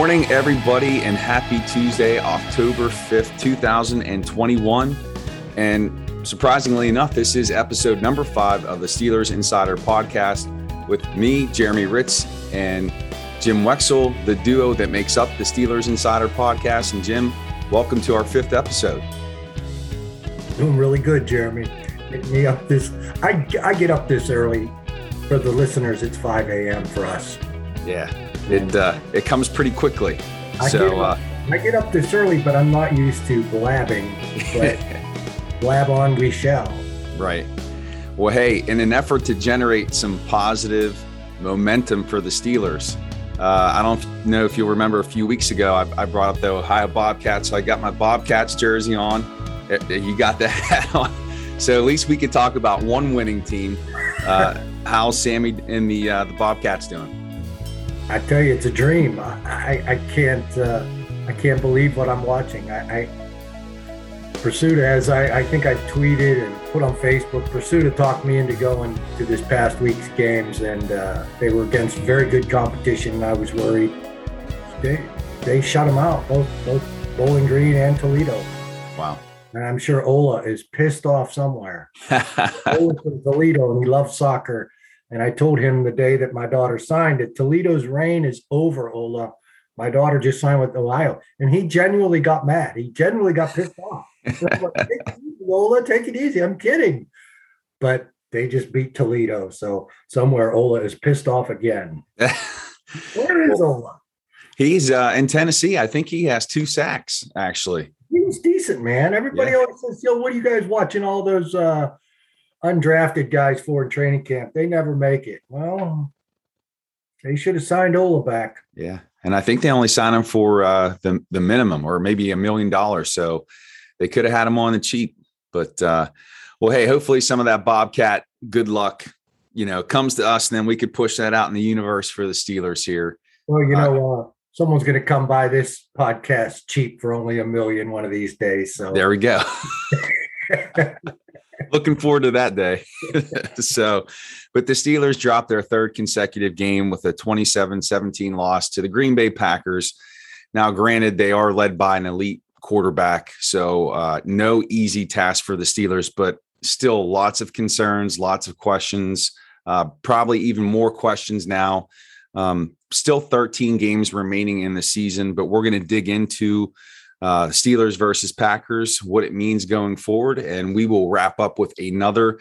Good morning, everybody, and happy Tuesday, October 5th, 2021. And surprisingly enough, this is episode number five of the Steelers Insider podcast with me, Jeremy Hritz, and Jim Wexell, the duo that makes up the Steelers Insider podcast. And Jim, welcome to our fifth episode. Doing really good, Jeremy. Get me up this. I, I get up this early. For the listeners, it's 5 a.m. for us. Yeah, it uh, it comes pretty quickly. I so get, uh, I get up this early, but I'm not used to blabbing. But blab on we shall. right. Well, hey, in an effort to generate some positive momentum for the Steelers, uh, I don't know if you'll remember a few weeks ago, I, I brought up the Ohio Bobcats. So I got my Bobcats jersey on. Uh, You got the hat on. So at least we could talk about one winning team. Uh, how's Sammy and the uh, the Bobcats doing? I tell you, it's a dream. I, I, I can't uh, I can't believe what I'm watching. I, I Pursuit, as I, I think I tweeted and put on Facebook, Pursuit talked me into going to this past week's games, and uh, they were against very good competition. And I was worried. They they shut them out, both both Bowling Green and Toledo. Wow. And I'm sure Ola is pissed off somewhere. Ola's from Toledo and he loves soccer. And I told him the day that my daughter signed that Toledo's reign is over, Ola. My daughter just signed with Ohio. And he genuinely got mad. He genuinely got pissed off. Like, take easy, Ola, take it easy. I'm kidding. But they just beat Toledo. So somewhere Ola is pissed off again. Where is Ola? He's uh, in Tennessee. I think he has two sacks, actually. He's decent, man. Everybody Yeah. always says, yo, what are you guys watching all those uh undrafted guys for in training camp? They never make it. Well, they should have signed Ola back. Yeah. And I think they only signed him for uh, the, the minimum or maybe a million dollars. So they could have had him on the cheap. But, uh, well, hey, hopefully some of that Bobcat good luck, you know, comes to us and then we could push that out in the universe for the Steelers here. Well, you know, uh, someone's going to come by this podcast cheap for only a million one of these days. So There we go. Looking forward to that day. so, but the Steelers dropped their third consecutive game with a 27 17 loss to the Green Bay Packers. Now, granted, they are led by an elite quarterback. So, uh, no easy task for the Steelers, but still lots of concerns, lots of questions, uh, probably even more questions now. Um, still 13 games remaining in the season, but we're going to dig into uh, Steelers versus Packers, what it means going forward. And we will wrap up with another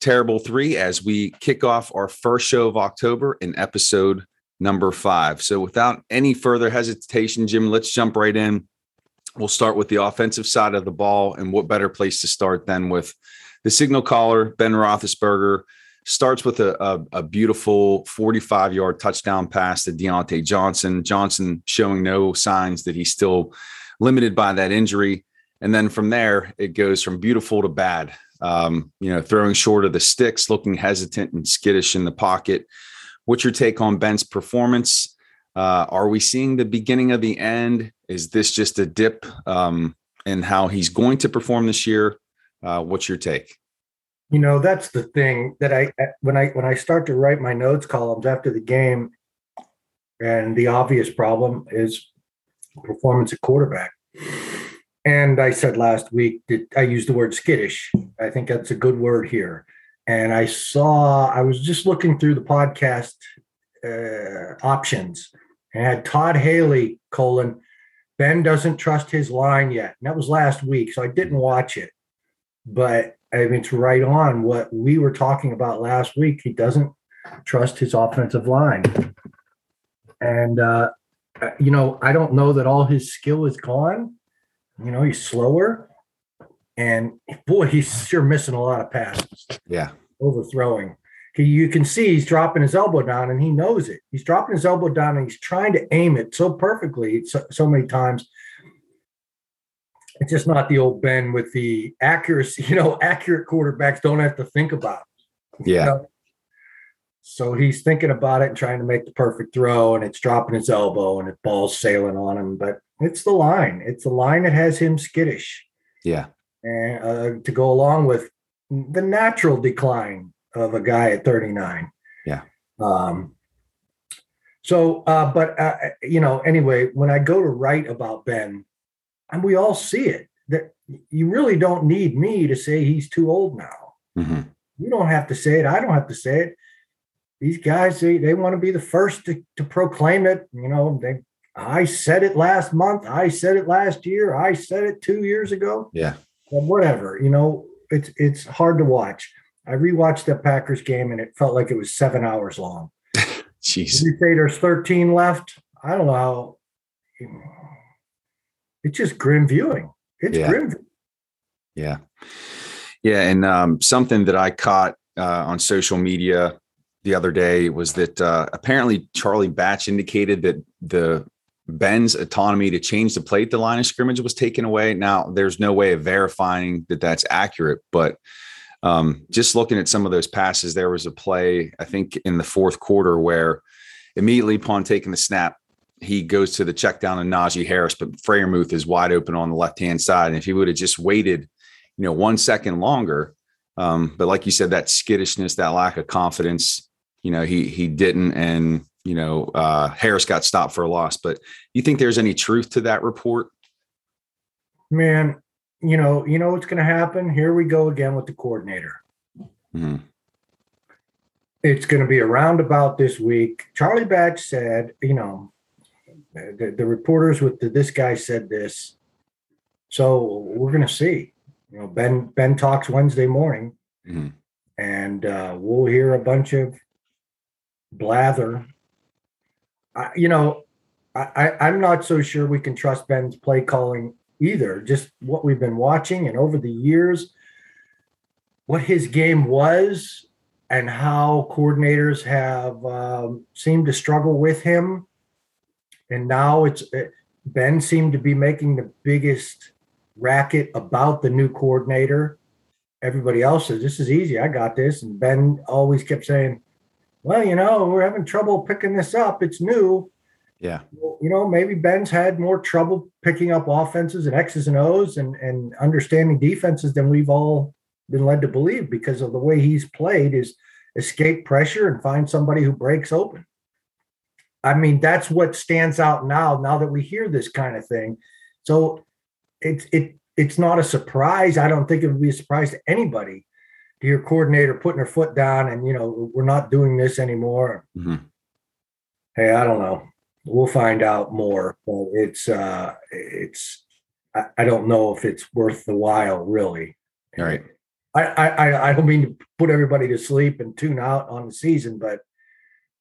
terrible three as we kick off our first show of October in episode number five. So, without any further hesitation, Jim, let's jump right in. We'll start with the offensive side of the ball. And what better place to start than with the signal caller, Ben Roethlisberger? Starts with a, a, a beautiful 45 yard touchdown pass to Diontae Johnson. Johnson showing no signs that he's still limited by that injury. And then from there, it goes from beautiful to bad. Um, you know, throwing short of the sticks, looking hesitant and skittish in the pocket. What's your take on Ben's performance? Uh, are we seeing the beginning of the end? Is this just a dip um, in how he's going to perform this year? Uh, what's your take? You know, that's the thing that I when I when I start to write my notes columns after the game, and the obvious problem is performance at quarterback. And I said last week that I used the word skittish. I think that's a good word here. And I saw I was just looking through the podcast uh, options and had Todd Haley colon Ben doesn't trust his line yet. And that was last week, so I didn't watch it. But I mean, it's right on what we were talking about last week. He doesn't trust his offensive line. And, uh, you know, I don't know that all his skill is gone. You know, he's slower. And boy, he's sure missing a lot of passes, Yeah. overthrowing. He, you can see he's dropping his elbow down and he knows it. He's dropping his elbow down and he's trying to aim it so perfectly so, so many times it's just not the old Ben with the accuracy. You know, accurate quarterbacks don't have to think about it. you Yeah. know? So he's thinking about it and trying to make the perfect throw, and it's dropping his elbow and the ball's sailing on him. But it's the line. It's the line that has him skittish. Yeah. And uh, to go along with the natural decline of a guy at 39. Yeah. Um, So, uh, but uh, you know, anyway, when I go to write about Ben, and we all see it, that you really don't need me to say he's too old now. Mm-hmm. You don't have to say it. I don't have to say it. These guys, they, they want to be the first to, to proclaim it. You know, they I said it last month. I said it last year. I said it two years ago. Yeah. But whatever. You know, it's it's hard to watch. I rewatched the Packers game and it felt like it was seven hours long. Jeez. You say there's 13 left. I don't know how. It's just grim viewing. It's Yeah. grim. Yeah. Yeah. And um, something that I caught uh, on social media the other day was that uh, apparently Charlie Batch indicated that the Ben's autonomy to change the plate the line of scrimmage was taken away. Now, there's no way of verifying that that's accurate, but um, just looking at some of those passes, there was a play, I think, in the fourth quarter where immediately upon taking the snap, he goes to the check down to Najee Harris, but Freiermuth is wide open on the left hand side. And if he would have just waited, you know, one second longer, um, but like you said, that skittishness, that lack of confidence, you know, he he didn't, and you know, uh, Harris got stopped for a loss. But you think there's any truth to that report? Man, you know, you know what's going to happen. Here we go again with the coordinator. Mhm. It's going to be a roundabout this week. Charlie Batch said, you know, the, the reporters with the, this guy said this. So we're going to see. You know, Ben Ben talks Wednesday morning, Mhm. and uh, we'll hear a bunch of blather. I, you know, I, I, I'm not so sure we can trust Ben's play calling either. Just what we've been watching and over the years, what his game was, and how coordinators have um, seemed to struggle with him. And now it's uh, Ben seemed to be making the biggest racket about the new coordinator. Everybody else says this is easy. I got this, and Ben always kept saying, "Well, you know, we're having trouble picking this up. It's new." Yeah. you know, maybe Ben's had more trouble picking up offenses and X's and O's and, and understanding defenses than we've all been led to believe because of the way he's played is escape pressure and find somebody who breaks open. I mean, that's what stands out now, now that we hear this kind of thing. So it's it it's not a surprise. I don't think it would be a surprise to anybody to hear coordinator putting her foot down and you know, we're not doing this anymore. Mhm. Hey, I don't know we'll find out more but it's uh it's I, I don't know if it's worth the while really All right. I I- I don't mean to put everybody to sleep and tune out on the season but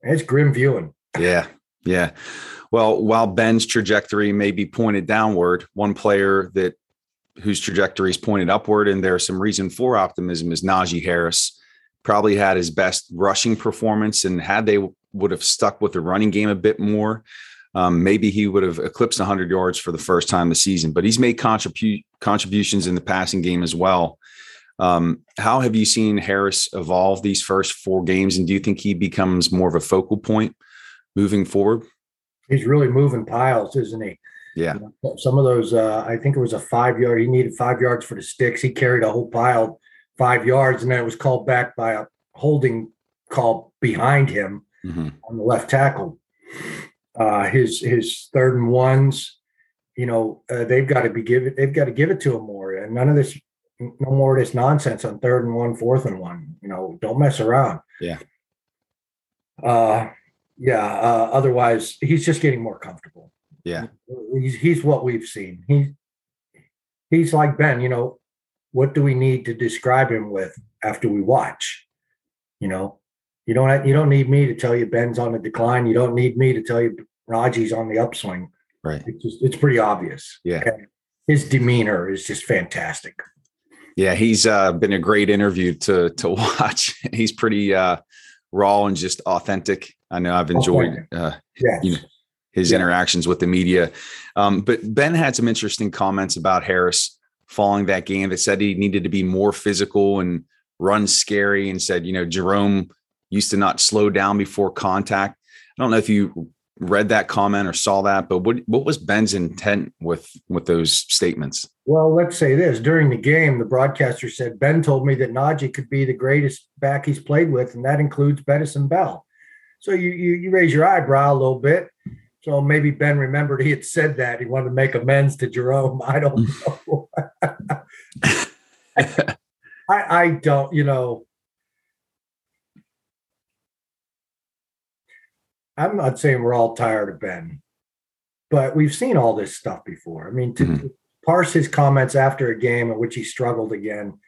it's grim viewing Yeah. Yeah. Well, while Ben's trajectory may be pointed downward, one player that whose trajectory is pointed upward, and there's some reason for optimism is Najee Harris. Probably had his best rushing performance, and had they would have stuck with the running game a bit more, um, maybe he would have eclipsed 100 yards for the first time this season. But he's made contribu- contributions in the passing game as well. Um, how have you seen Harris evolve these first four games, and do you think he becomes more of a focal point moving forward? he's really moving piles isn't he Yeah. Some of those uh i think it was a five yard he needed five yards for the sticks he carried a whole pile five yards and then it was called back by a holding call behind him Mhm. on the left tackle. Uh, his his third and ones, you know, uh, they've got to be given. They've got to give it to him more, and none of this, no more of this nonsense on third and one, fourth and one. You know, don't mess around. Yeah. Uh, yeah. Uh, otherwise, he's just getting more comfortable. Yeah. He's he's what we've seen. He's he's like Ben. You know, what do we need to describe him with after we watch? You know, you don't you don't need me to tell you Ben's on the decline. You don't need me to tell you Najee's on the upswing. Right. It's just it's pretty obvious. Yeah. And his demeanor is just fantastic. Yeah, he's uh, been a great interview to to watch. he's pretty uh, raw and just authentic. I know I've enjoyed uh, Yeah. you know, his Yeah. interactions with the media. Um, but Ben had some interesting comments about Harris following that game that said he needed to be more physical and run scary and said, you know, Jerome used to not slow down before contact. I don't know if you read that comment or saw that, but what what was Ben's intent with with those statements? Well, let's say this during the game, the broadcaster said Ben told me that Najee could be the greatest back he's played with, and that includes Bettis and Bell. So you, you you raise your eyebrow a little bit. So maybe Ben remembered he had said that he wanted to make amends to Jerome. I don't know. I, I don't, you know. I'm not saying we're all tired of Ben, but we've seen all this stuff before. I mean, to, mm-hmm. to parse his comments after a game in which he struggled again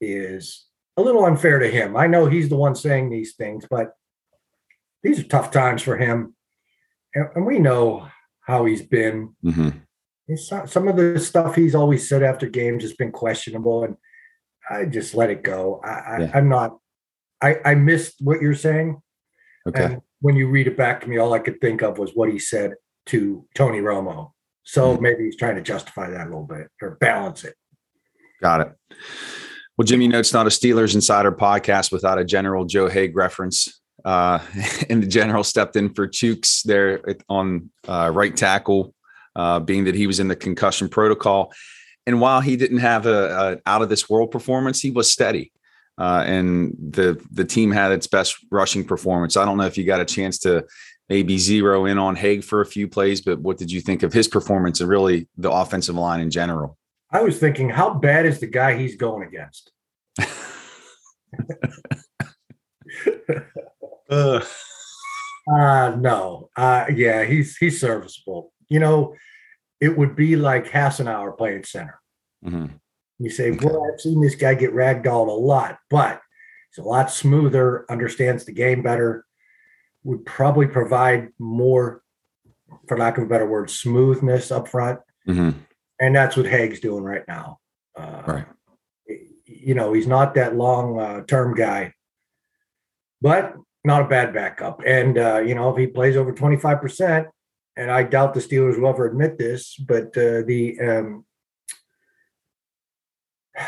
is a little unfair to him. I know he's the one saying these things, but these are tough times for him. And, and we know how he's been. Mm-hmm. some of the stuff he's always said after games has been questionable, and I just let it go. I, yeah. I, am not. I I missed what you're saying. Okay. And when you read it back to me, all I could think of was what he said to Tony Romo. So mm-hmm. maybe he's trying to justify that a little bit or balance it. Got it. Well, Jimmy, you know, it's not a Steelers Insider podcast without a general Joe Haeg reference. Uh, and the general stepped in for Chuks there on uh, right tackle, uh, being that he was in the concussion protocol. And while he didn't have a, a out of this world performance, he was steady. Uh, and the the team had its best rushing performance. I don't know if you got a chance to maybe zero in on Haeg for a few plays, but what did you think of his performance and really the offensive line in general? I was thinking, how bad is the guy he's going against? uh, no. Uh, yeah, he's he's serviceable. You know, it would be like Hassenauer playing center. Mm-hmm. You say, okay. well, I've seen this guy get ragdolled a lot, but he's a lot smoother, understands the game better, would probably provide more, for lack of a better word, smoothness up front. Mm-hmm. And that's what Haeg's doing right now. Uh, right. You know, he's not that long uh, term guy, but not a bad backup. And, uh, you know, if he plays over 25%, and I doubt the Steelers will ever admit this, but uh, the um,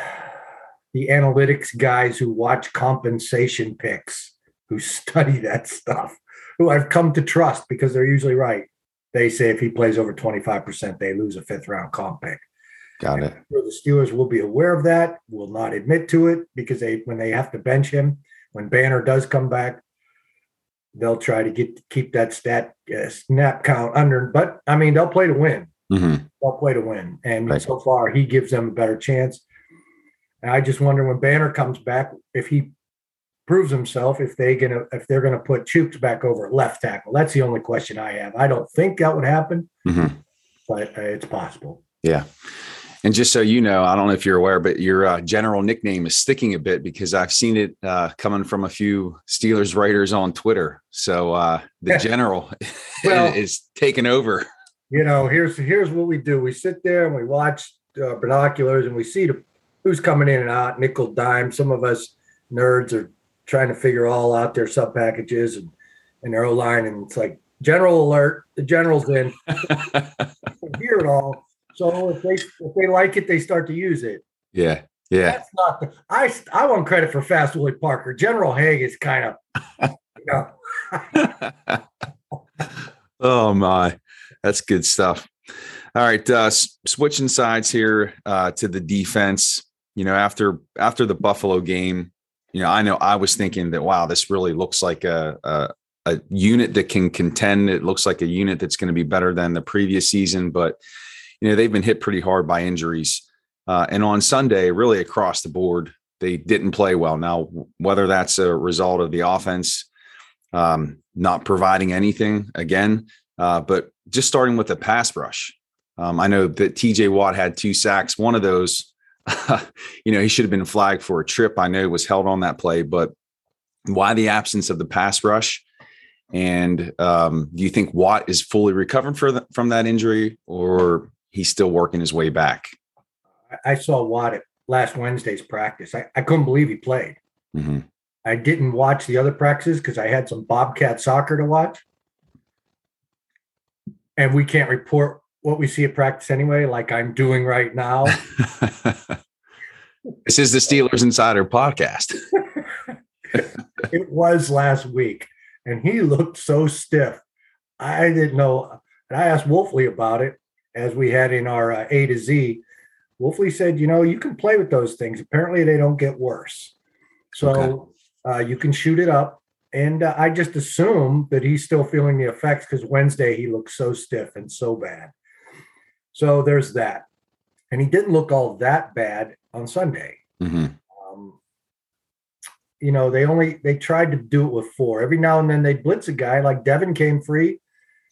the analytics guys who watch compensation picks, who study that stuff, who I've come to trust because they're usually right. They say if he plays over 25%, they lose a fifth round comp pick. Got it. The Steelers will be aware of that, will not admit to it because they when they have to bench him, when Banner does come back, they'll try to get keep that stat uh, snap count under. But I mean, they'll play to win. Mm-hmm. They'll play to win, and right. so far he gives them a better chance. And I just wonder when Banner comes back if he proves himself if they gonna if they're gonna put Chuks back over left tackle. That's the only question I have. I don't think that would happen, mm-hmm. but uh, it's possible. Yeah. And just so you know, I don't know if you're aware, but your uh, general nickname is sticking a bit because I've seen it uh, coming from a few Steelers writers on Twitter. So uh, the general well, is taking over. You know, here's here's what we do: we sit there and we watch uh, binoculars and we see the, who's coming in and out, nickel, dime. Some of us nerds are trying to figure all out their sub packages and, and their O line. And it's like general alert, the general's in. hear it all. So if they if they like it, they start to use it. Yeah. Yeah. That's not the, I I want credit for Fast Willie Parker. General Haeg is kind of you know. oh my. That's good stuff. All right, uh, switching sides here uh, to the defense. You know, after after the Buffalo game, you know, I know I was thinking that wow, this really looks like a, a, a unit that can contend. It looks like a unit that's going to be better than the previous season, but you know they've been hit pretty hard by injuries. Uh, and on Sunday, really across the board, they didn't play well. Now, whether that's a result of the offense um, not providing anything again, uh, but just starting with the pass rush. Um, I know that TJ Watt had two sacks. One of those you know, he should have been flagged for a trip. I know it was held on that play, but why the absence of the pass rush? And um, do you think Watt is fully recovered the, from that injury, or he's still working his way back? I saw Watt at last Wednesday's practice. I, I couldn't believe he played. Mm-hmm. I didn't watch the other practices because I had some Bobcat soccer to watch. And we can't report what we see at practice anyway, like I'm doing right now. this is the Steelers Insider podcast. it was last week, and he looked so stiff. I didn't know. And I asked Wolfley about it as we had in our uh, A to Z. Wolfley said, you know, you can play with those things. Apparently, they don't get worse. So okay. uh, you can shoot it up and uh, I just assume that he's still feeling the effects because Wednesday he looked so stiff and so bad. So there's that, and he didn't look all that bad on Sunday. Mm-hmm. Um, you know, they only they tried to do it with four. Every now and then they blitz a guy like Devin came free.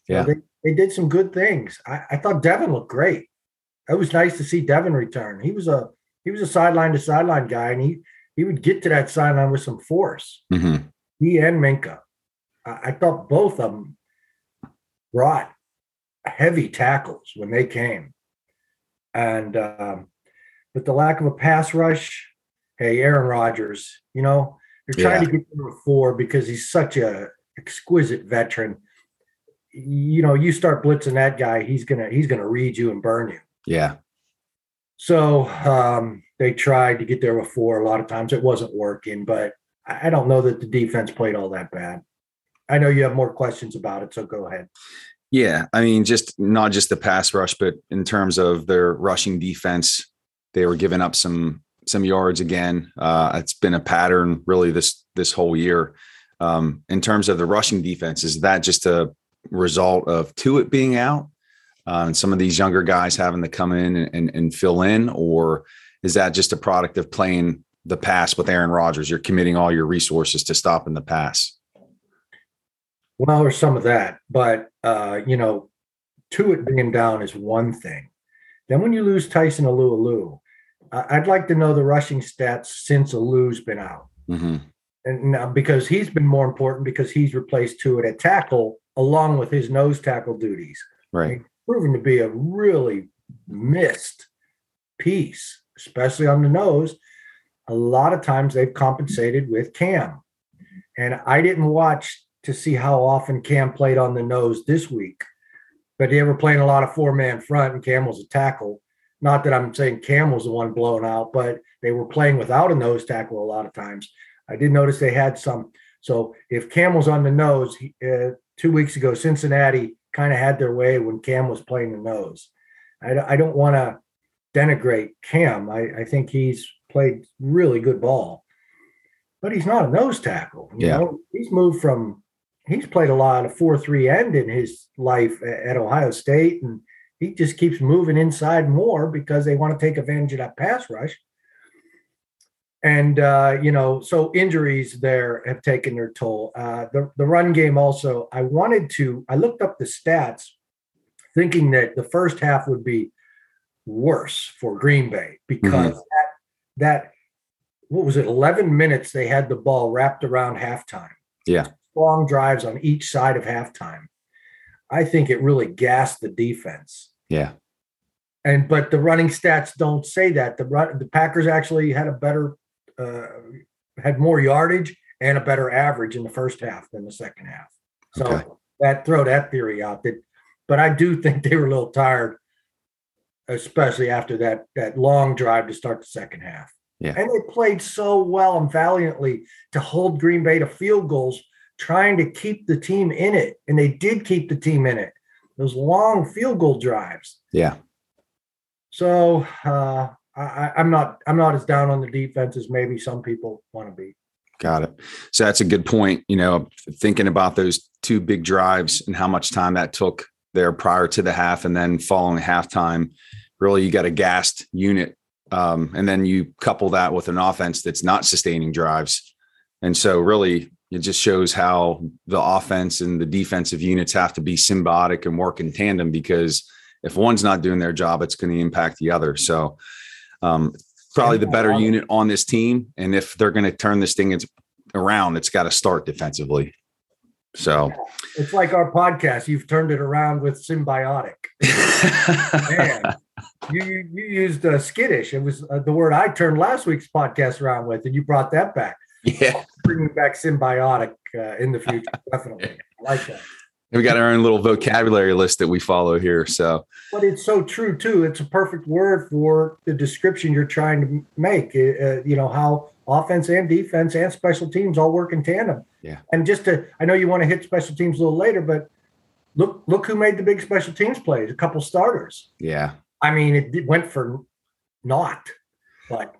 Yeah. they, they did some good things. I, I thought Devin looked great. It was nice to see Devin return. He was a he was a sideline to sideline guy, and he he would get to that sideline with some force. Mm-hmm. He and Minkah. I, I thought both of them brought heavy tackles when they came. And um, but the lack of a pass rush, hey, Aaron Rodgers, you know, you're trying to get a four because he's such a exquisite veteran. You know, you start blitzing that guy, he's gonna he's gonna read you and burn you. Yeah. So um, they tried to get there before. A lot of times it wasn't working, but I I don't know that the defense played all that bad. I know you have more questions about it, so go ahead. Yeah, I mean, just not just the pass rush, but in terms of their rushing defense, they were giving up some some yards again. Uh, it's been a pattern really this this whole year. Um, in terms of the rushing defense, is that just a result of Tuitt being out uh, and some of these younger guys having to come in and, and, and fill in, or is that just a product of playing the pass with Aaron Rodgers? You're committing all your resources to stopping the pass. Well, there's some of that, but uh, you know, Tuitt being down is one thing. Then when you lose Tyson Alu I- I'd like to know the rushing stats since Alu's been out. Mm-hmm. and now because he's been more important because he's replaced Tuitt at tackle along with his nose tackle duties. Right. Proven to be a really missed piece, especially on the nose. A lot of times they've compensated with Cam, and I didn't watch to see how often Cam played on the nose this week, but they were playing a lot of four man front, and Cam was a tackle. Not that I'm saying Cam was the one blown out, but they were playing without a nose tackle a lot of times. I did notice they had some. So if Cam was on the nose, he, uh, two weeks ago, Cincinnati kind of had their way when Cam was playing the nose. I, I don't want to denigrate Cam. I, I think he's played really good ball, but he's not a nose tackle. You Yeah. know, he's moved from. He's played a lot of four three end in his life at Ohio State, and he just keeps moving inside more because they want to take advantage of that pass rush. And uh, you know, so injuries there have taken their toll. Uh, the the run game also. I wanted to. I looked up the stats, thinking that the first half would be worse for Green Bay because that that what was it? Eleven minutes they had the ball wrapped around halftime. Yeah. long drives on each side of halftime. I think it really gassed the defense. Yeah. And but the running stats don't say that. The run, the Packers actually had a better uh, had more yardage and a better average in the first half than the second half. So Okay. that throw that theory out. That, but I do think they were a little tired, especially after that that long drive to start the second half. Yeah. And they played so well and valiantly to hold Green Bay to field goals, trying to keep the team in it, and they did keep the team in it. Those long field goal drives. Yeah. So uh, I, I'm not I'm not as down on the defense as maybe some people want to be. Got it. So that's a good point. You know, thinking about those two big drives and how much time that took there prior to the half and then following halftime, really you got a gassed unit. Um, and then you couple that with an offense that's not sustaining drives. And so really it just shows how the offense and the defensive units have to be symbiotic and work in tandem because if one's not doing their job, it's going to impact the other. So um, probably the better unit on this team. And if they're going to turn this thing around, it's got to start defensively. So, It's like our podcast. You've turned it around with symbiotic. Man, you you, you used uh, skittish. It was uh, the word I turned last week's podcast around with, and you brought that back. yeah, Bringing back symbiotic uh, in the future, definitely. I like that. We got our own little vocabulary list that we follow here. So, But it's so true too. It's a perfect word for the description you're trying to make. Uh, you know how offense and defense and special teams all work in tandem. Yeah. And just to, I know you want to hit special teams a little later, but look, look who made the big special teams plays. A couple starters. yeah, I mean, it went for naught, but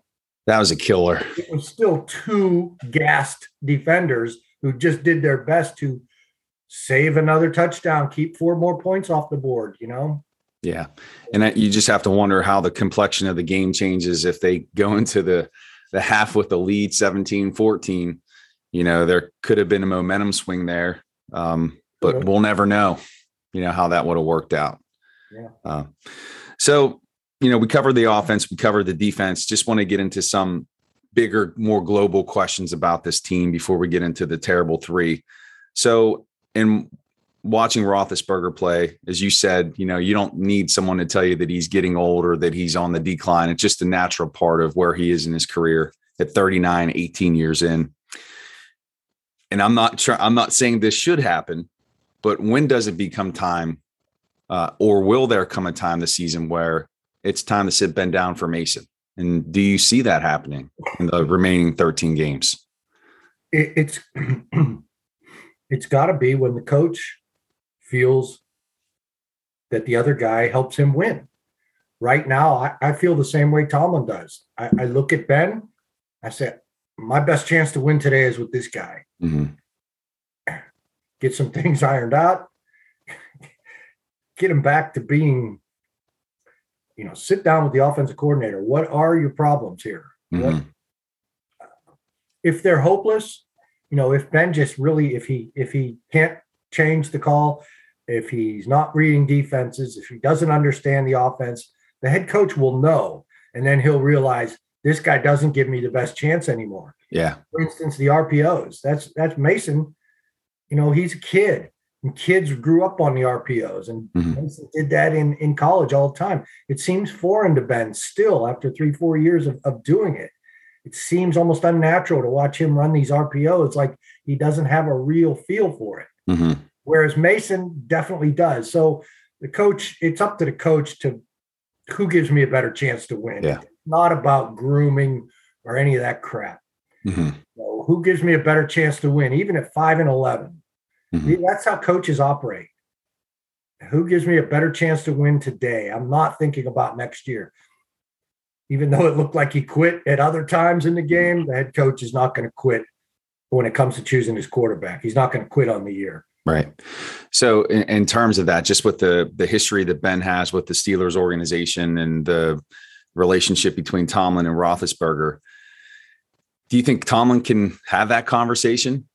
that was a killer. it was still two gassed defenders who just did their best to save another touchdown, keep four more points off the board, you know? Yeah. And you just have to wonder how the complexion of the game changes if they go into the, the half with the lead 17 14. You know, there could have been a momentum swing there, um, but we'll never know, you know, how that would have worked out. Yeah. Uh, so, you know, we covered the offense, we covered the defense. Just want to get into some bigger, more global questions about this team before we get into the terrible three. So, in watching Roethlisberger play, as you said, you know, you don't need someone to tell you that he's getting old or that he's on the decline. It's just a natural part of where he is in his career at 39, 18 years in. And I'm not trying, I'm not saying this should happen, but when does it become time? Uh, or will there come a time this season where it's time to sit Ben down for Mason? And do you see that happening in the remaining 13 games? It, it's it's got to be when the coach feels that the other guy helps him win. Right now, I, I feel the same way Tomlin does. I, I, look at Ben, I said, my best chance to win today is with this guy. Mm-hmm. Get some things ironed out, get him back to being, you know, sit down with the offensive coordinator. What are your problems here? Mm-hmm. What, if they're hopeless, you know, if Ben just really, if he if he can't change the call, if he's not reading defenses, if he doesn't understand the offense, the head coach will know, and then he'll realize this guy doesn't give me the best chance anymore. Yeah. For instance, the RPOs. That's that's Mason. You know, he's a kid, and kids grew up on the RPOs, and Mhm. Mason did that in in college all the time. It seems foreign to Ben still after three four years of, of doing it it seems almost unnatural to watch him run these RPOs like he doesn't have a real feel for it. Mm-hmm. Whereas Mason definitely does. So the coach, it's up to the coach to who gives me a better chance to win. Yeah. It's not about grooming or any of that crap. Mm-hmm. So who gives me a better chance to win, even at five and 11? Mhm. That's how coaches operate. Who gives me a better chance to win today? I'm not thinking about next year. Even though it looked like he quit at other times in the game, the head coach is not going to quit when it comes to choosing his quarterback. He's not going to quit on the year. Right. So, in, in terms of that, just with the the history that Ben has with the Steelers organization and the relationship between Tomlin and Roethlisberger, do you think Tomlin can have that conversation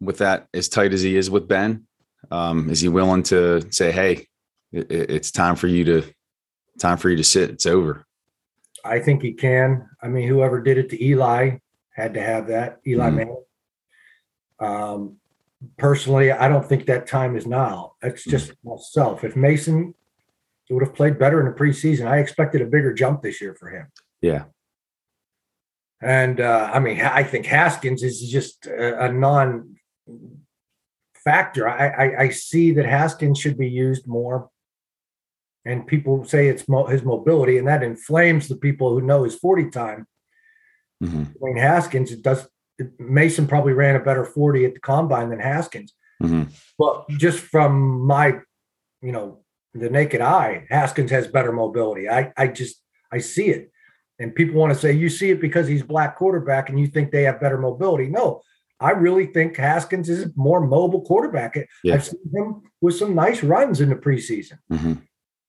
with that as tight as he is with Ben? Um, is he willing to say, "Hey, it, it's time for you to time for you to sit. It's over." I think he can. I mean, whoever did it to Eli had to have that. Eli Mhm. Manning. Um, personally, I don't think that time is now. That's just myself. If Mason would have played better in the preseason, I expected a bigger jump this year for him. Yeah. And uh, I mean, I think Haskins is just a, a non factor. I, I, I see that Haskins should be used more. And people say it's mo- his mobility, and that inflames the people who know his 40 time. hmm Dwayne Haskins, it does Mason probably ran a better 40 at the combine than Haskins. hmm But just from my, you know, the naked eye, Haskins has better mobility. I, I just I see it. And people want to say you see it because he's black quarterback and you think they have better mobility. No, I really think Haskins is a more mobile quarterback. Yeah. I've seen him with some nice runs in the preseason. hmm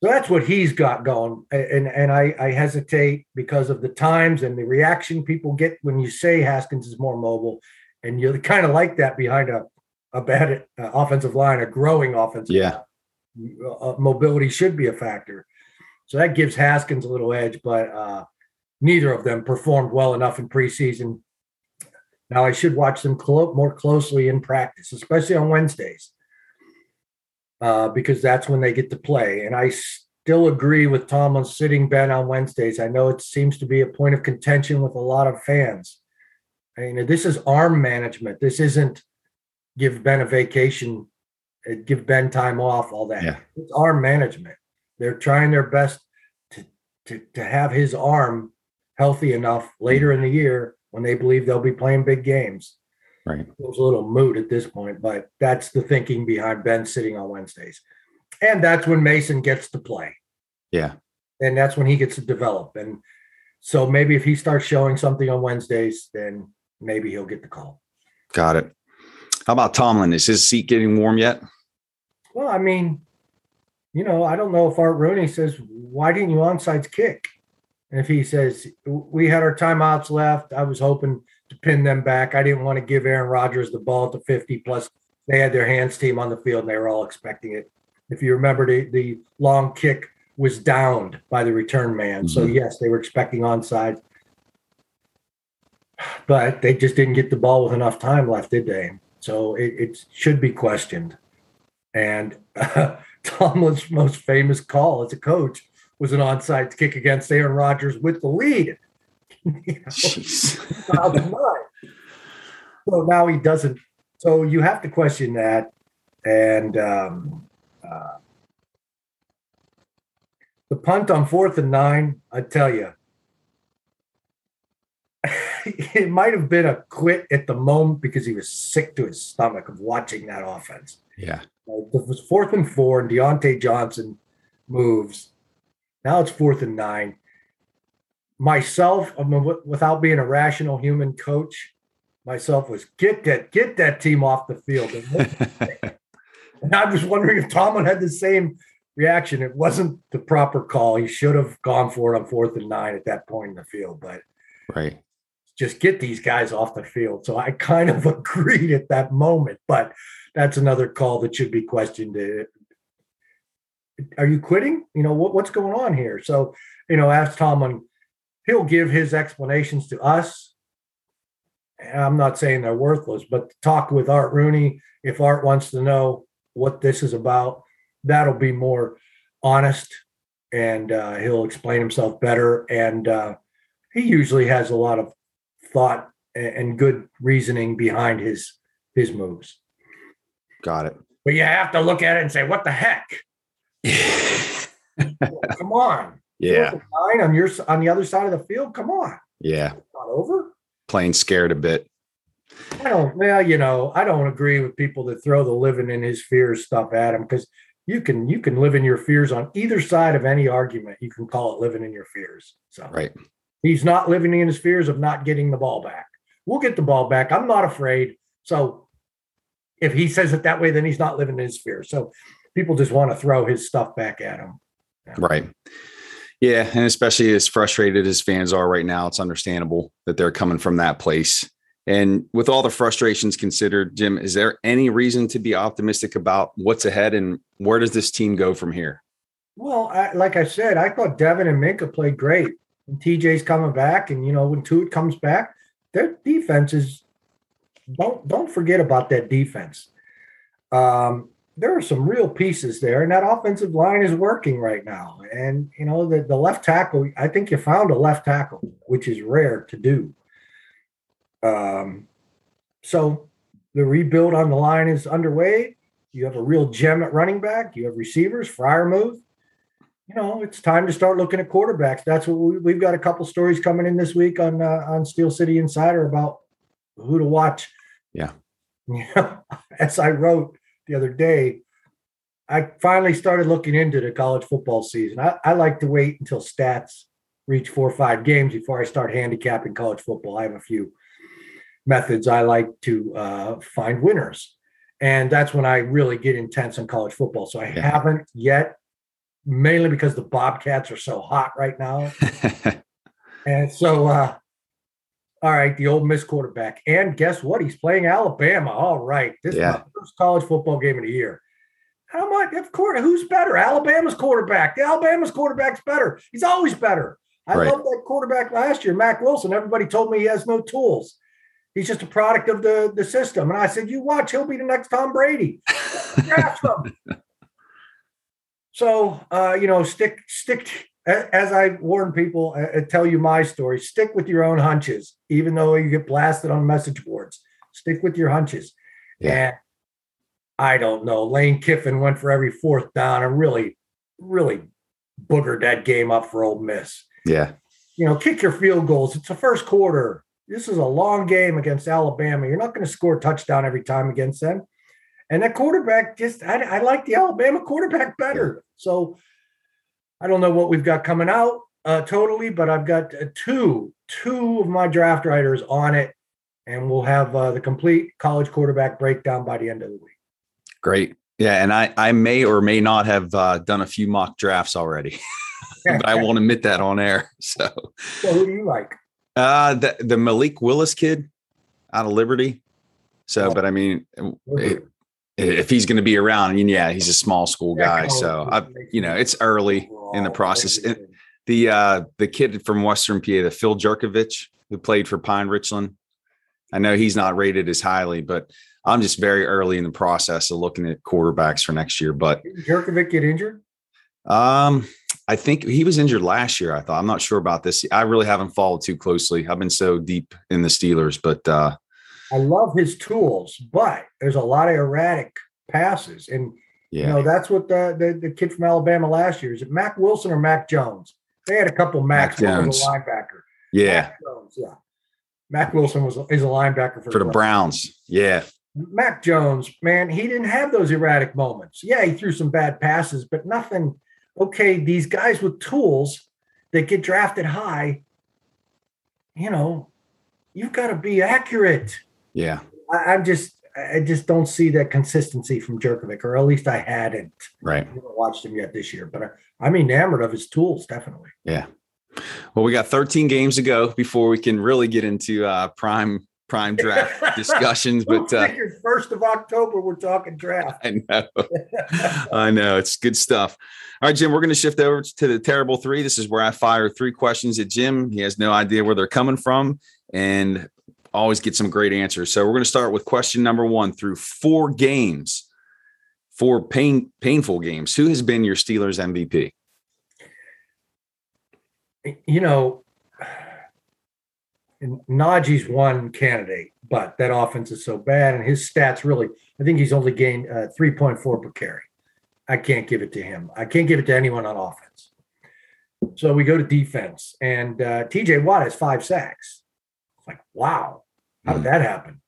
So that's what he's got going. And and I, I hesitate because of the times and the reaction people get when you say Haskins is more mobile. And you kind of like that behind a, a bad uh, offensive line, a growing offensive Yeah. line. Uh, mobility should be a factor. So that gives Haskins a little edge, but uh, neither of them performed well enough in preseason. Now I should watch them clo- more closely in practice, especially on Wednesdays uh, because that's when they get to play. And I still agree with Tom on sitting Ben on Wednesdays. I know it seems to be a point of contention with a lot of fans. I mean, this is arm management. This isn't give Ben a vacation, uh, give Ben time off, all that. Yeah. It's arm management. They're trying their best to, to, to have his arm healthy enough later in the year when they believe they'll be playing big games Right. it was a little moot at this point, but that's the thinking behind Ben sitting on Wednesdays. And that's when Mason gets to play. Yeah. And that's when he gets to develop. And so maybe if he starts showing something on Wednesdays, then maybe he'll get the call. Got it. How about Tomlin? Is his seat getting warm yet? Well, I mean, you know, I don't know if Art Rooney says, why didn't you onside kick? And if he says, we had our timeouts left, I was hoping to pin them back. I didn't want to give Aaron Rodgers the ball to 50 plus. They had their hands team on the field and they were all expecting it. If you remember, the, the long kick was downed by the return man. Mm-hmm. So, yes, they were expecting onside. But they just didn't get the ball with enough time left, did they? So it, it should be questioned. And uh, Tomlin's most famous call as a coach was an onside kick against Aaron Rodgers with the lead. You know, so now he doesn't. So you have to question that. And um, uh, the punt on fourth and nine, I tell you, it might have been a quit at the moment because he was sick to his stomach of watching that offense. Yeah. it was fourth and four, and Diontae Johnson moves. Now it's fourth and nine. Myself, I mean, without being a rational human coach, myself was get that get that team off the field. and I was wondering if Tomlin had the same reaction. It wasn't the proper call. He should have gone for it on fourth and nine at that point in the field, but right just get these guys off the field. So I kind of agreed at that moment, but that's another call that should be questioned. Uh, are you quitting? You know, what, what's going on here? So, you know, ask Tomlin, he'll give his explanations to us. And I'm not saying they're worthless, but talk with Art Rooney. If Art wants to know what this is about, that'll be more honest and uh, he'll explain himself better. And uh, he usually has a lot of thought and good reasoning behind his his moves. Got it. But you have to look at it and say, "What the heck?" Come on. Yeah. Nine on your on the other side of the field. Come on. Yeah. It's not over. Playing scared a bit. I don't. Well, you know, I don't agree with people that throw the living in his fears stuff at him because you can you can live in your fears on either side of any argument. You can call it living in your fears. So right. He's not living in his fears of not getting the ball back. We'll get the ball back. I'm not afraid. So if he says it that way, then he's not living in his fears. So people just want to throw his stuff back at him. Yeah. Right. Yeah. And especially as frustrated as fans are right now, it's understandable that they're coming from that place. And with all the frustrations considered, Jim, is there any reason to be optimistic about what's ahead and where does this team go from here? Well, I, like I said, I thought Devin and Minkah played great and TJ's coming back, and you know when Tuitt comes back, their defense is don't don't forget about that defense. Um, there are some real pieces there, and that offensive line is working right now. And you know the the left tackle, I think you found a left tackle, which is rare to do. Um, so the rebuild on the line is underway. You have a real gem at running back. You have receivers, Freiermuth. you know, it's time to start looking at quarterbacks. That's what we, have got a couple stories coming in this week on uh, on Steel City Insider about who to watch. Yeah. You know, as I wrote the other day, I finally started looking into the college football season. I, I like to wait until stats reach four or five games before I start handicapping college football. I have a few methods I like to uh, find winners. And that's when I really get intense on college football. So I yeah. haven't yet mainly because the Bobcats are so hot right now. and so, uh, all right, the Ole Miss quarterback. And guess what? He's playing Alabama. All right. This yeah. is my first college football game of the year. How much? Of course, who's better? Alabama's quarterback. The Alabama's quarterback's better. He's always better. I right. love that quarterback last year, Mac Wilson. Everybody told me he has no tools. He's just a product of the, the system. And I said, you watch, he'll be the next Tom Brady. So, uh, you know, stick, stick, as I warn people, uh, tell you my story, stick with your own hunches, even though you get blasted on message boards. Stick with your hunches. Yeah. And I don't know. Lane Kiffin went for every fourth down and really, really boogered that game up for Ole Miss. Yeah. You know, kick your field goals. It's the first quarter. This is a long game against Alabama. You're not going to score a touchdown every time against them. And that quarterback just, I, I like the Alabama quarterback better. So I don't know what we've got coming out uh, totally, but I've got uh, two, two of my draft writers on it. and we'll have uh, the complete college quarterback breakdown by the end of the week. Great. Yeah, and I I may or may not have uh, done a few mock drafts already, but I won't admit that on air. So, so who do you like? Uh, the the Malik Willis kid out of Liberty. So, but I mean, if he's going to be around, I mean, yeah, he's a small school guy. So, I, you know, it's early in the process. The uh, the kid from Western PA, the Phil Jurkovec, who played for Pine Richland. I know he's not rated as highly, but I'm just very early in the process of looking at quarterbacks for next year. But Did Jurkovec get injured? Um, I think he was injured last year. I thought I'm not sure about this. I really haven't followed too closely. I've been so deep in the Steelers, but uh, I love his tools, but there's a lot of erratic passes, and yeah. you know that's what the, the, the kid from Alabama last year is it Mack Wilson or Mac Jones? They had a couple Macs Mac Jones, linebacker. Yeah, Jones, yeah. Mack Wilson was is a linebacker for, for the Browns. Browns. Yeah, Mac Jones, man, he didn't have those erratic moments. Yeah, he threw some bad passes, but nothing. Okay, these guys with tools that get drafted high, you know, you've got to be accurate. Yeah. I, am just, I just don't see that consistency from Jurkovec, or at least I hadn't. Right. I haven't watched him yet this year, but I, I'm enamored of his tools, definitely. Yeah. Well, we got 13 games to go before we can really get into uh, prime prime draft discussions. but uh, first of October, we're talking draft. I know, I know, it's good stuff. All right, Jim, we're going to shift over to the terrible three. This is where I fire three questions at Jim. He has no idea where they're coming from, and always get some great answers. So we're going to start with question number one through four games, four pain painful games. Who has been your Steelers MVP? You know, Najee's one candidate, but that offense is so bad, and his stats really. I think he's only gained uh, three point four per carry. I can't give it to him. I can't give it to anyone on offense. So we go to defense, and uh, T.J. Watt has five sacks. Like, wow, how did hmm. that happen?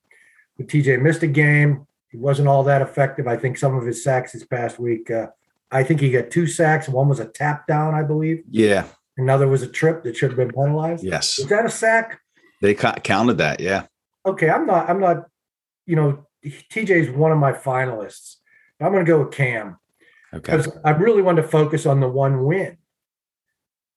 But T.J. missed a game. He wasn't all that effective. I think some of his sacks this past week. Uh, I think he got two sacks. One was a tap down, I believe. Yeah. Another was a trip that should have been penalized. Yes. Was that a sack? They counted that, yeah. Okay, I'm not. I'm not. You know, TJ is one of my finalists. I'm going to go with Cam. Okay. Because I really want to focus on the one win.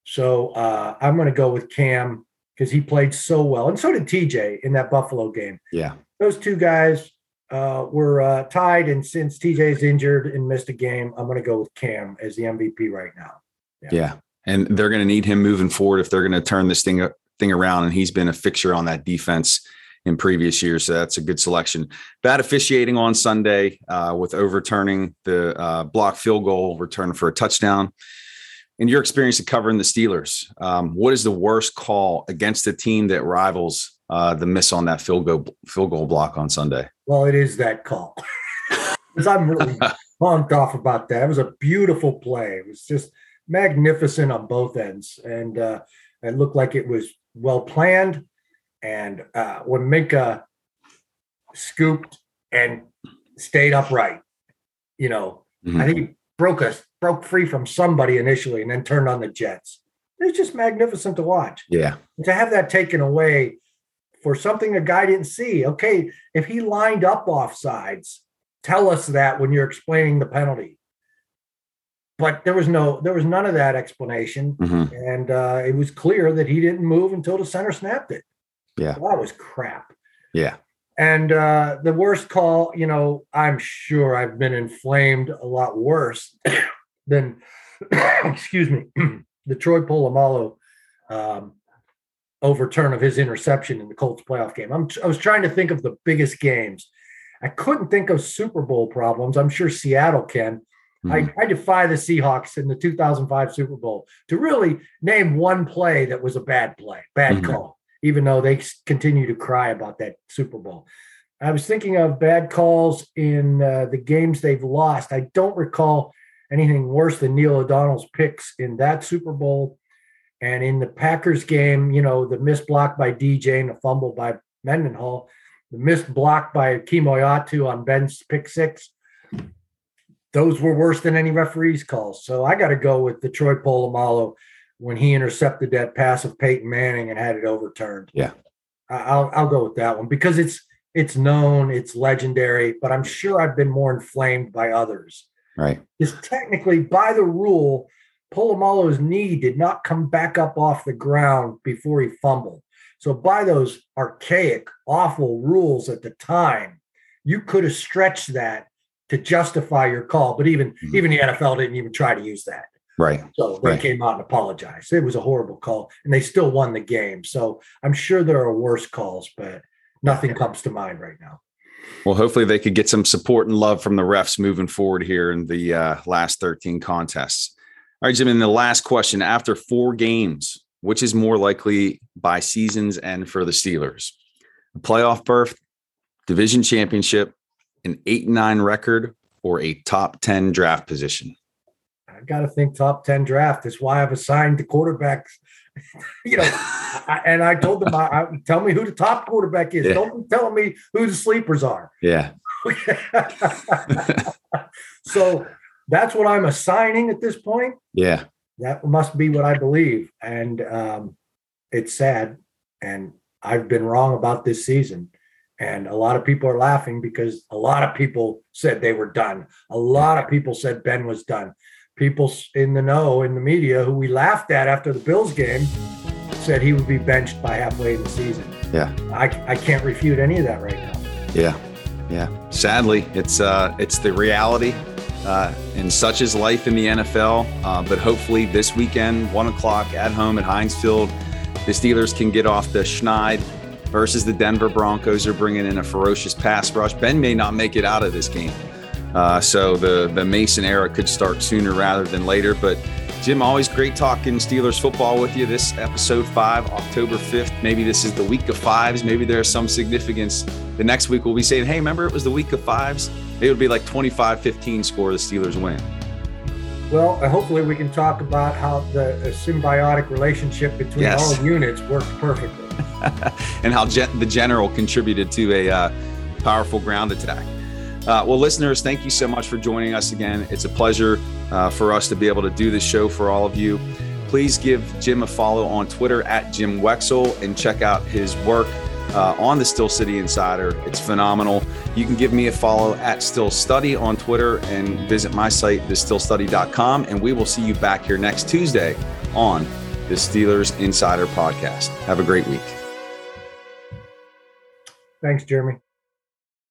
So uh, I'm going to go with Cam because he played so well, and so did TJ in that Buffalo game. Yeah. Those two guys uh, were uh, tied, and since TJ's injured and missed a game, I'm going to go with Cam as the MVP right now. Yeah. yeah. And they're going to need him moving forward if they're going to turn this thing thing around, and he's been a fixture on that defense in previous years. So that's a good selection. Bad officiating on Sunday uh, with overturning the uh, block field goal return for a touchdown. In your experience of covering the Steelers, um, what is the worst call against a team that rivals uh, the miss on that field goal field goal block on Sunday? Well, it is that call because I'm really pumped off about that. It was a beautiful play. It was just magnificent on both ends, and uh, it looked like it was well planned. And uh, when Minkah scooped and stayed upright, you know, mm-hmm. I think broke us broke free from somebody initially and then turned on the Jets. It's just magnificent to watch. Yeah. And to have that taken away for something a guy didn't see. Okay, if he lined up off sides, tell us that when you're explaining the penalty but there was no there was none of that explanation mm-hmm. and uh, it was clear that he didn't move until the center snapped it yeah that was crap yeah and uh, the worst call you know i'm sure i've been inflamed a lot worse than excuse me the troy polamalu um, overturn of his interception in the colts playoff game I'm, i was trying to think of the biggest games i couldn't think of super bowl problems i'm sure seattle can Mm-hmm. I, hmm. I defy the Seahawks in the 2005 Super Bowl to really name one play that was a bad play, bad mm-hmm. call, even though they continue to cry about that Super Bowl. I was thinking of bad calls in uh, the games they've lost. I don't recall anything worse than Neil O'Donnell's picks in that Super Bowl. And in the Packers game, you know, the missed block by DJ and the fumble by Mendenhall, the missed block by Kemoeatu on Ben's pick six those were worse than any referees calls. So I got to go with the Troy Polamalu when he intercepted that pass of Peyton Manning and had it overturned. Yeah. I'll I'll go with that one because it's it's known, it's legendary, but I'm sure I've been more inflamed by others. Right. Because technically, by the rule, Polamalu's knee did not come back up off the ground before he fumbled. So, by those archaic, awful rules at the time, you could have stretched that to justify your call. But even mm-hmm. even the NFL didn't even try to use that. Right. So they right. came out and apologized. It was a horrible call, and they still won the game. So I'm sure there are worse calls, but nothing comes to mind right now. Well, hopefully they could get some support and love from the refs moving forward here in the uh, last 13 contests. All right, Jim, and the last question after four games, which is more likely by season's end for the Steelers? A playoff berth, division championship, an eight nine record, or a top 10 draft position? I got to think top 10 draft is why I've assigned the quarterbacks. you know, I, and I told them, I, I, tell me who the top quarterback is. Yeah. Don't be telling me who the sleepers are. Yeah. so that's what I'm assigning at this point. Yeah. That must be what I believe. And um, it's sad. And I've been wrong about this season. And a lot of people are laughing because a lot of people said they were done. A lot of people said Ben was done. People in the know in the media who we laughed at after the Bills game said he would be benched by halfway in the season. Yeah. I, I can't refute any of that right now. Yeah. Yeah. Sadly, it's uh it's the reality. Uh, and such is life in the NFL. Uh, but hopefully this weekend, one o'clock at home at Heinz Field, the Steelers can get off the schneid versus the Denver Broncos are bringing in a ferocious pass rush. Ben may not make it out of this game. Uh, so the, the Mason era could start sooner rather than later. But Jim, always great talking Steelers football with you. This episode five, October 5th. Maybe this is the week of fives. Maybe there's some significance. The next week we'll be saying, hey, remember it was the week of fives? It would be like 25 15 score, the Steelers win. Well, hopefully we can talk about how the symbiotic relationship between yes. all units worked perfectly. and how gen- the general contributed to a uh, powerful ground attack. Uh, well, listeners, thank you so much for joining us again. It's a pleasure uh, for us to be able to do this show for all of you. Please give Jim a follow on Twitter at Jim Wexell and check out his work uh, on the Steel City Insider. It's phenomenal. You can give me a follow at Steel Study on Twitter and visit my site, thesteelstudy.com. And we will see you back here next Tuesday on the Steelers Insider Podcast. Have a great week. Thanks, Jeremy.